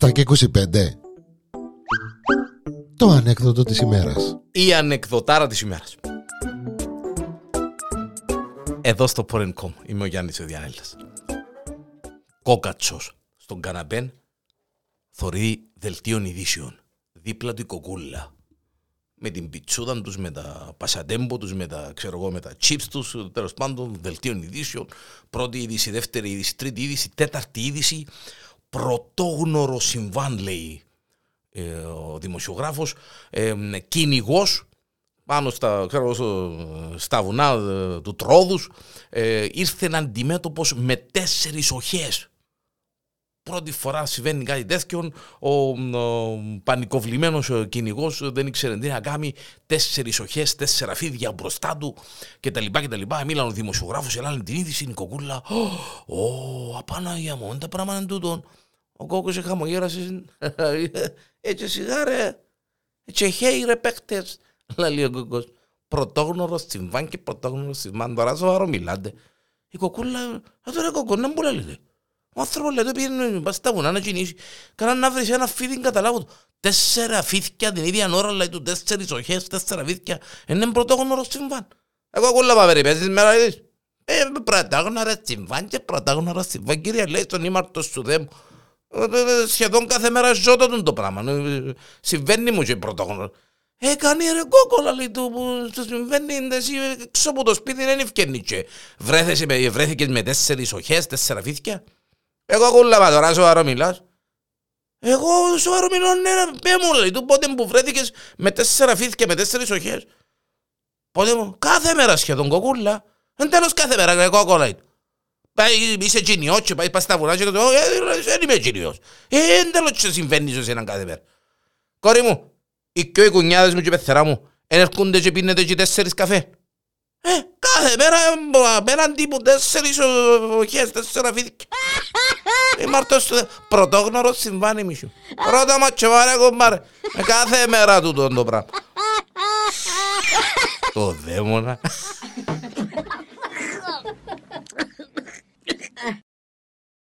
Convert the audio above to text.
7 και 25 Το ανέκδοτο της ημέρας. Η ανεκδοτάρα της ημέρας. Εδώ στο Porn.com είμαι ο Γιάννης ο Διανέλτας Κόκατσος στον καναπέν θωρεί δελτίων ειδήσεων δίπλα του η κοκούλα με την πιτσούδα τους, με τα πασατέμπο τους, με τα, ξέρω εγώ, με τα chips τους, τέλος πάντων, δελτίων ειδήσεων, πρώτη είδηση, δεύτερη είδηση, τρίτη είδηση, τέταρτη είδηση, πρωτόγνωρο συμβάν, λέει ε, ο δημοσιογράφος, ε, κυνηγός, πάνω στα, ξέρω, στα βουνά ε, του Τρόδους, ε, ήρθε αντιμέτωπος με τέσσερις οχές πρώτη φορά συμβαίνει κάτι τέτοιο. Ο, ο πανικοβλημένος κυνηγός δεν ήξερε τι να κάνει. Τέσσερις οχές, τέσσερα φίδια μπροστά του κτλ. κτλ. Μίλαν ο δημοσιογράφος, ελάλε την είδηση, η κοκούλα. Ω, απαναγία μου, είναι τα πράγματα τούτον. Ο κόκκος χαμογέρασε. Έτσι σιγάρε. Έτσι χέι ρε παίχτε. Λέει ο κόκκος. Πρωτόγνωρος συμβάν και πρωτόγνωρος συμβάν. Τώρα σοβαρό μιλάτε. Η κοκούλα, α τώρα κοκκό, να μου λέτε. Ο άνθρωπος λέει, πήγαινε πας στα βουνά να κινήσει. Κάνα να βρεις ένα φίδι καταλάβω του. Τέσσερα φίδια την ίδια ώρα, λέει του τέσσερις οχές, τέσσερα φίδια. Είναι πρωτόγνωρο συμβάν. Εγώ ακούω περιπέζεις μέρα είδες. Ε, πρωτόγνωρο συμβάν και πρωτόγνωρο συμβάν. Κύριε, λέει στον ήμαρτο σου δε μου. Ε, ε, σχεδόν κάθε μέρα ζω το το πράγμα. Ε, συμβαίνει μου και πρωτόγνωρο. Ε, κάνει ρε κόκολα λέει του που σου συμβαίνει εσύ έξω από το σπίτι δεν ευκαινεί και βρέθηκες με τέσσερις οχές, τέσσερα φίδια. Εγώ ακούλα τώρα σοβαρό μιλάς. Εγώ σοβαρό μιλώ, ναι, πέ μου λέει, του πότε που βρέθηκες με τέσσερα φύθηκε, με τέσσερις οχές. Πότε μου, κάθε μέρα σχεδόν κοκούλα. Εν τέλος κάθε μέρα, ρε κόκολα. Πάει, είσαι κοινιός και πάει στα βουνά και το ε, δεν είμαι κοινιός. Ε, εν τέλος και συμβαίνει σε έναν κάθε μέρα. Κόρη μου, οι και οι κουνιάδες μου και η πεθερά μου, εν έρχονται και πίνετε και τέσσερις καφέ. Ε, κάθε μέρα απέναντι μου τέσσερις οχές, τέσσερα φίδια. Είμαστε στο πρωτόγνωρο συμβάνει μισού. Ρώτα μα τσεβάρε κομπάρε. Με κάθε μέρα τούτο το πράγμα. Το δαίμονα.